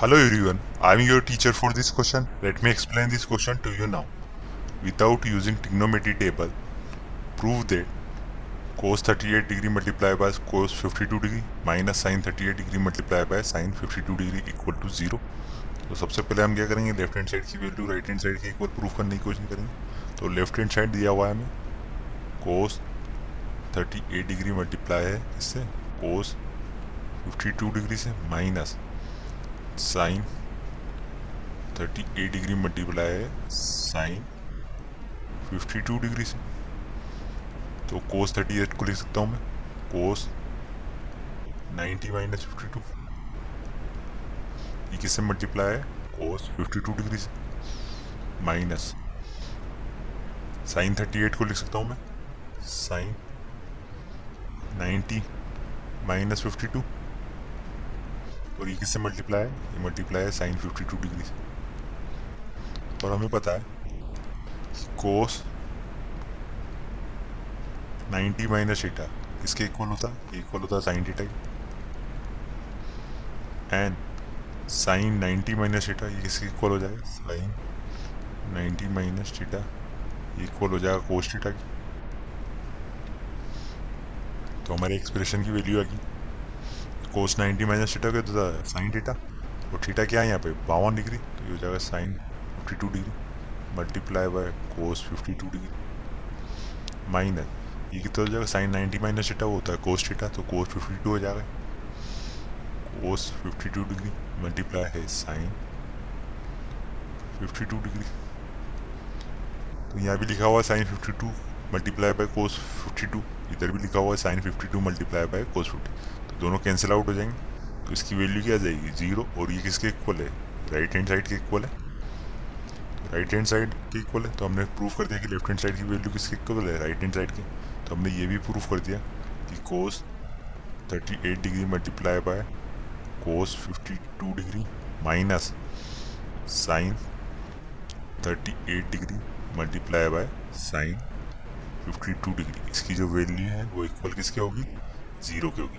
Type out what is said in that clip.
Hello everyone, I am your teacher for this question. Let me explain this question to you now. Without using trigonometry table, prove that cos 38 degree multiplied by cos 52 degree minus sin 38 degree multiplied by sin 52 degree equal to zero. तो सबसे पहले हम क्या करेंगे left hand side की value right hand side की equal proof करने की कोशिश करेंगे तो लेफ़्ट हैंड साइड दिया हुआ है हमें कोस 38 डिग्री मल्टीप्लाई है इससे कोस 52 डिग्री से माइनस साइन 38 डिग्री मल्टीप्लाई है, साइन 52 डिग्री से। तो कोस 38 को लिख सकता हूँ मैं। कोस 90 माइनस फिफ्टी टू ये किससे मल्टीप्लाई है? कोस 52 डिग्री से। माइनस साइन 38 को लिख सकता हूँ मैं। साइन 90 माइनस फिफ्टी और ये किससे मल्टीप्लाई है। ये मल्टीप्लाई है साइन 52 डिग्री से। और हमें पता है कोस 90 माइनस थीटा इसके इक्वल होता है इक्वल होता है sine theta and sine 90 minus theta ये किसके इक्वल हो जाएगा? साइन 90 माइनस थीटा इक्वल हो जाएगा कोस थीटा की तो हमारे एक्सप्रेशन की वैल्यू आ गई कोस 90 माइनस थीटा के तो साइन थीटा और थीटा क्या है यहाँ पे? बावन डिग्री तो ये हो जाएगा sine 52 degree multiply by cos 52 degree minus ये कितना हो जाएगा? साइन 90 माइनस थीटा वो होता है कोस थीटा तो कोस 52 हो जाएगा। कोस 52 डिग्री मल्टीप्लाई है साइन 52 डिग्री तो यहाँ भी लिखा हुआ है साइन 52 मल्टीप्लाई बाय कोस 52 इधर भी लिखा हुआ है साइन 52 मल्टीप्लाई बाय कोस 50 दोनों कैंसिल आउट हो जाएँगे। तो इसकी वैल्यू क्या आ जाएगी? ज़ीरो और ये किसके इक्वल है? राइट हैंड साइड के इक्वल है? राइट हैंड साइड के इक्वल है? तो हमने प्रूफ कर दिया कि लेफ़्ट हैंड साइड की वैल्यू किसके इक्वल है? राइट हैंड साइड की। तो हमने ये भी प्रूफ कर दिया कि cos 38 degree multiply by cos 52 degree minus sine 38 degree multiply by sine 52 degree इसकी जो वैल्यू है, वो इक्वल किसके होगी? ज़ीरो की होगी।